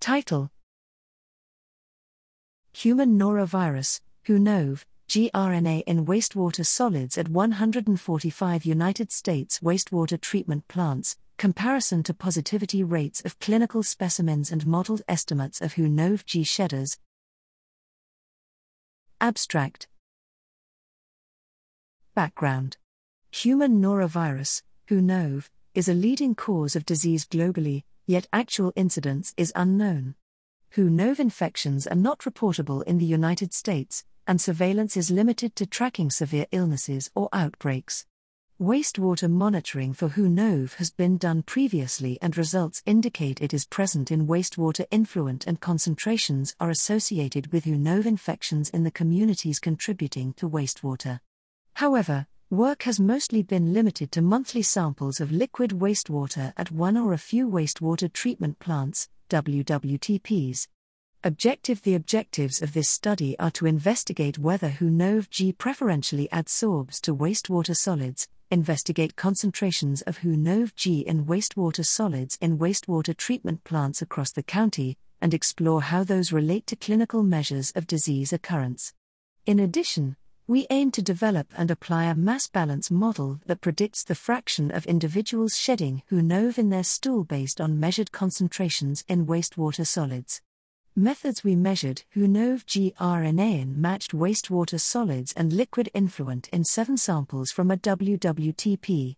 Title Human norovirus, HUNOV, gRNA in wastewater solids at 145 United States wastewater treatment plants, comparison to positivity rates of clinical specimens and modeled estimates of HUNOV G shedders. Abstract Background Human norovirus, HUNOV, is a leading cause of disease globally, yet actual incidence is unknown. WHO HUNOV infections are not reportable in the United States, and surveillance is limited to tracking severe illnesses or outbreaks. Wastewater monitoring for WHO HUNOV has been done previously, and results indicate it is present in wastewater influent and concentrations are associated with WHO HUNOV infections in the communities contributing to wastewater. However, Work has mostly been limited to monthly samples of liquid wastewater at one or a few wastewater treatment plants, WWTPs. Objective The objectives of this study are to investigate whether HUNOV G preferentially adsorbs to wastewater solids, investigate concentrations of HUNOV G in wastewater solids in wastewater treatment plants across the county, and explore how those relate to clinical measures of disease occurrence. In addition, we aim to develop and apply a mass balance model that predicts the fraction of individuals shedding HUNOV in their stool based on measured concentrations in wastewater solids. Methods we measured HUNOV gRNA in matched wastewater solids and liquid influent in seven samples from a WWTP.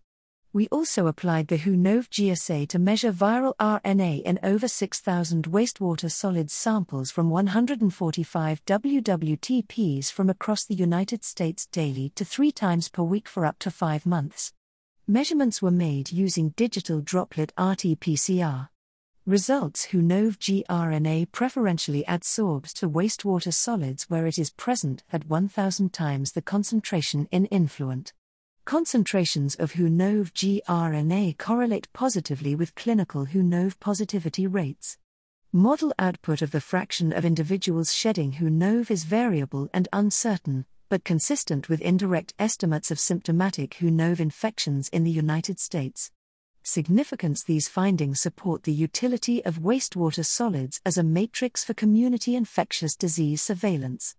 We also applied the HUNOV GSA to measure viral RNA in over 6,000 wastewater solids samples from 145 WWTPs from across the United States daily to three times per week for up to five months. Measurements were made using digital droplet RT PCR. Results HUNOV gRNA preferentially adsorbs to wastewater solids where it is present at 1,000 times the concentration in influent. Concentrations of HUNOV gRNA correlate positively with clinical HUNOV positivity rates. Model output of the fraction of individuals shedding HUNOV is variable and uncertain, but consistent with indirect estimates of symptomatic HUNOV infections in the United States. Significance These findings support the utility of wastewater solids as a matrix for community infectious disease surveillance.